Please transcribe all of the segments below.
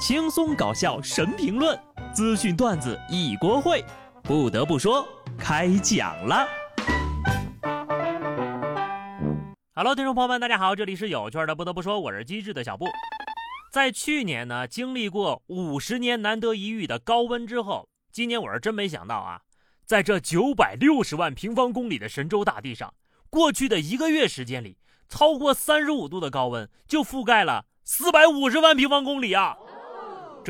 轻松搞笑神评论，资讯段子一锅烩。不得不说，开讲了。Hello，听众朋友们，大家好，这里是有趣的。不得不说，我是机智的小布。在去年呢，经历过五十年难得一遇的高温之后，今年我是真没想到啊，在这九百六十万平方公里的神州大地上，过去的一个月时间里，超过三十五度的高温就覆盖了四百五十万平方公里啊！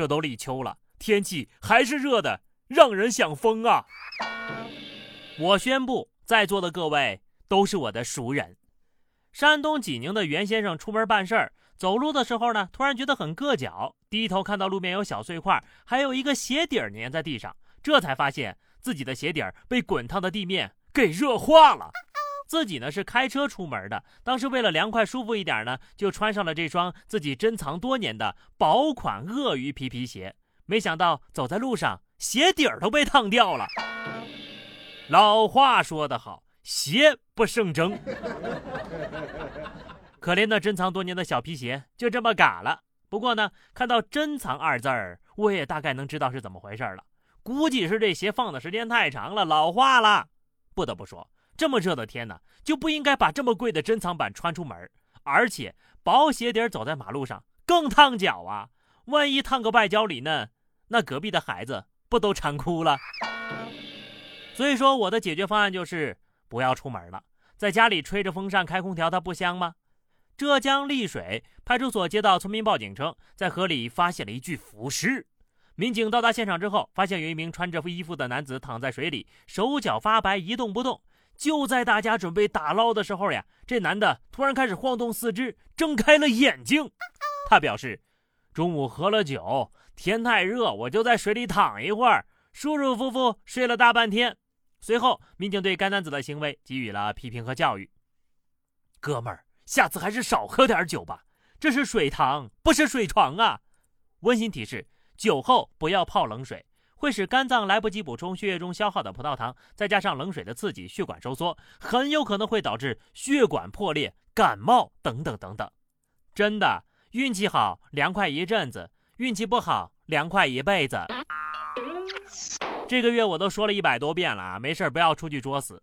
这都立秋了，天气还是热的，让人想疯啊！我宣布，在座的各位都是我的熟人。山东济宁的袁先生出门办事儿，走路的时候呢，突然觉得很硌脚，低头看到路边有小碎块，还有一个鞋底儿粘在地上，这才发现自己的鞋底儿被滚烫的地面给热化了。自己呢是开车出门的，当时为了凉快舒服一点呢，就穿上了这双自己珍藏多年的薄款鳄鱼皮皮鞋。没想到走在路上，鞋底儿都被烫掉了。老话说得好，鞋不胜蒸。可怜的珍藏多年的小皮鞋就这么嘎了。不过呢，看到“珍藏”二字儿，我也大概能知道是怎么回事了。估计是这鞋放的时间太长了，老化了。不得不说。这么热的天呢，就不应该把这么贵的珍藏版穿出门，而且薄鞋底走在马路上更烫脚啊！万一烫个外焦里嫩，那隔壁的孩子不都馋哭了？所以说，我的解决方案就是不要出门了，在家里吹着风扇开空调，它不香吗？浙江丽水派出所接到村民报警称，在河里发现了一具浮尸。民警到达现场之后，发现有一名穿着衣服的男子躺在水里，手脚发白，一动不动。就在大家准备打捞的时候呀，这男的突然开始晃动四肢，睁开了眼睛。他表示，中午喝了酒，天太热，我就在水里躺一会儿，舒舒服服睡了大半天。随后，民警对该男子的行为给予了批评和教育。哥们儿，下次还是少喝点酒吧，这是水塘，不是水床啊。温馨提示：酒后不要泡冷水。会使肝脏来不及补充血液中消耗的葡萄糖，再加上冷水的刺激，血管收缩，很有可能会导致血管破裂、感冒等等等等。真的，运气好凉快一阵子，运气不好凉快一辈子。这个月我都说了一百多遍了啊，没事不要出去作死。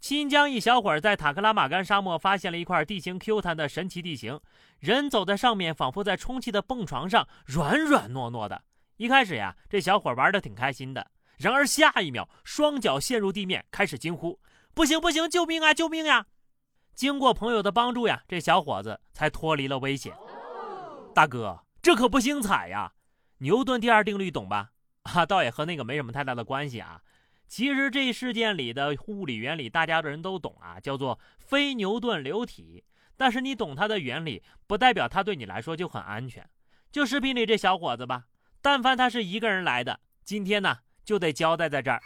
新疆一小伙在塔克拉玛干沙漠发现了一块地形 Q 弹的神奇地形，人走在上面，仿佛在充气的蹦床上，软软糯糯的。一开始呀，这小伙玩的挺开心的。然而下一秒，双脚陷入地面，开始惊呼：“不行不行，救命啊，救命呀！”经过朋友的帮助呀，这小伙子才脱离了危险。大哥，这可不精彩呀！牛顿第二定律懂吧？啊，倒也和那个没什么太大的关系啊。其实这事件里的物理原理，大家的人都懂啊，叫做非牛顿流体。但是你懂它的原理，不代表它对你来说就很安全。就视频里这小伙子吧。但凡他是一个人来的，今天呢就得交代在这儿。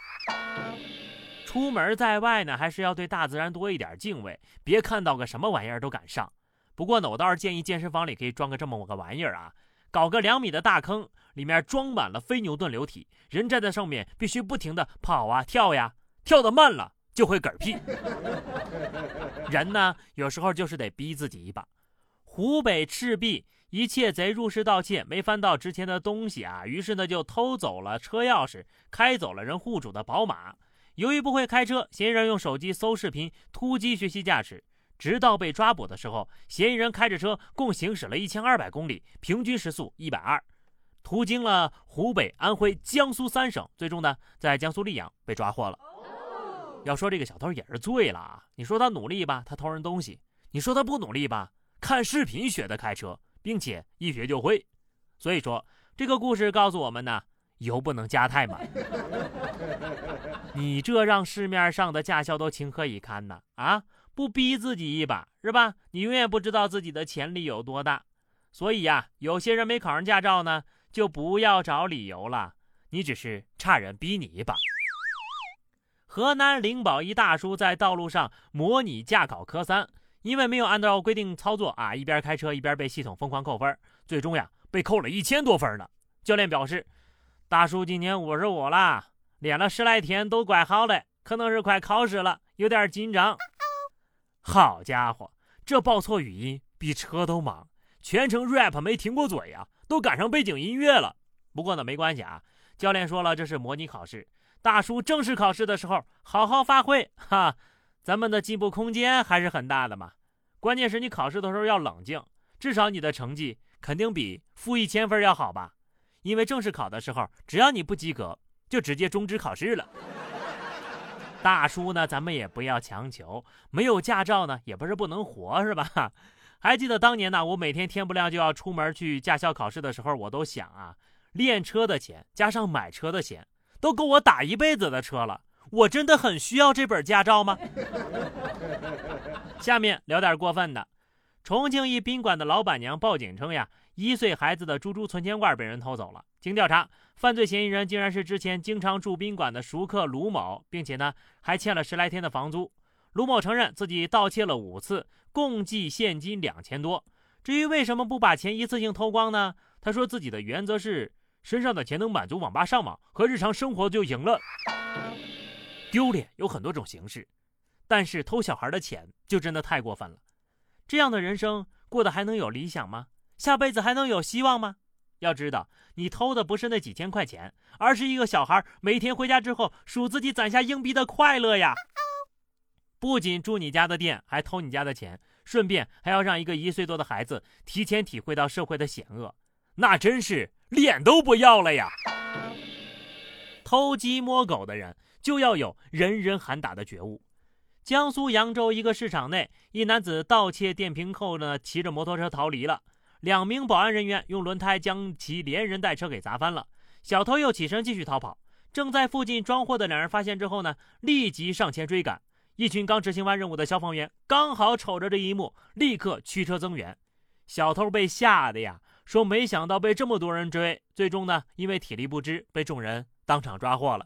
出门在外呢，还是要对大自然多一点敬畏，别看到个什么玩意儿都敢上。不过呢，我倒是建议健身房里可以装个这么个玩意儿啊，搞个两米的大坑，里面装满了非牛顿流体，人站在上面必须不停的跑啊跳呀，跳得慢了就会嗝屁。人呢，有时候就是得逼自己一把。湖北赤壁。一窃贼入室盗窃，没翻到值钱的东西啊，于是呢就偷走了车钥匙，开走了人户主的宝马。由于不会开车，嫌疑人用手机搜视频，突击学习驾驶，直到被抓捕的时候，嫌疑人开着车共行驶了一千二百公里，平均时速一百二，途经了湖北、安徽、江苏三省，最终呢在江苏溧阳被抓获了。要说这个小偷也是醉了啊！你说他努力吧，他偷人东西；你说他不努力吧，看视频学的开车。并且一学就会，所以说这个故事告诉我们呢，油不能加太满。你这让市面上的驾校都情何以堪呢？啊，不逼自己一把是吧？你永远不知道自己的潜力有多大。所以呀，有些人没考上驾照呢，就不要找理由了，你只是差人逼你一把。河南灵宝一大叔在道路上模拟驾考科三。因为没有按照规定操作啊，一边开车一边被系统疯狂扣分，最终呀被扣了一千多分呢。教练表示，大叔今年五十五了，练了十来天都怪好的，可能是快考试了，有点紧张。好家伙，这报错语音比车都忙，全程 rap 没停过嘴呀，都赶上背景音乐了。不过呢，没关系啊，教练说了这是模拟考试，大叔正式考试的时候好好发挥哈，咱们的进步空间还是很大的嘛。关键是你考试的时候要冷静，至少你的成绩肯定比负一千分要好吧？因为正式考的时候，只要你不及格，就直接终止考试了。大叔呢，咱们也不要强求，没有驾照呢，也不是不能活，是吧？还记得当年呢，我每天天不亮就要出门去驾校考试的时候，我都想啊，练车的钱加上买车的钱，都够我打一辈子的车了。我真的很需要这本驾照吗？下面聊点过分的，重庆一宾馆的老板娘报警称呀，一岁孩子的猪猪存钱罐被人偷走了。经调查，犯罪嫌疑人竟然是之前经常住宾馆的熟客卢某，并且呢还欠了十来天的房租。卢某承认自己盗窃了五次。共计现金两千多。至于为什么不把钱一次性偷光呢？他说自己的原则是身上的钱能满足网吧上网和日常生活就赢了。丢脸有很多种形式，但是偷小孩的钱就真的太过分了。这样的人生过得还能有理想吗？下辈子还能有希望吗？要知道，你偷的不是那几千块钱，而是一个小孩每天回家之后数自己攒下硬币的快乐呀。不仅住你家的店，还偷你家的钱，顺便还要让一个一岁多的孩子提前体会到社会的险恶，那真是脸都不要了呀！偷鸡摸狗的人就要有人人喊打的觉悟。江苏扬州一个市场内，一男子盗窃电瓶后呢，骑着摩托车逃离了。两名保安人员用轮胎将其连人带车给砸翻了。小偷又起身继续逃跑。正在附近装货的两人发现之后呢，立即上前追赶。一群刚执行完任务的消防员刚好瞅着这一幕，立刻驱车增援。小偷被吓得呀，说没想到被这么多人追。最终呢，因为体力不支，被众人当场抓获了。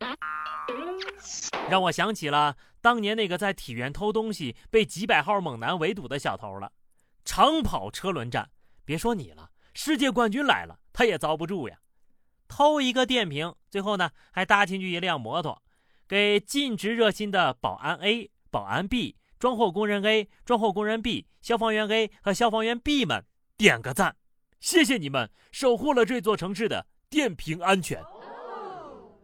让我想起了当年那个在体院偷东西被几百号猛男围堵的小偷了。长跑车轮战，别说你了，世界冠军来了，他也遭不住呀。偷一个电瓶，最后呢还搭进去一辆摩托，给尽职热心的保安 A。保安 B、装货工人 A、装货工人 B、消防员 A 和消防员 B 们点个赞，谢谢你们守护了这座城市的电瓶安全。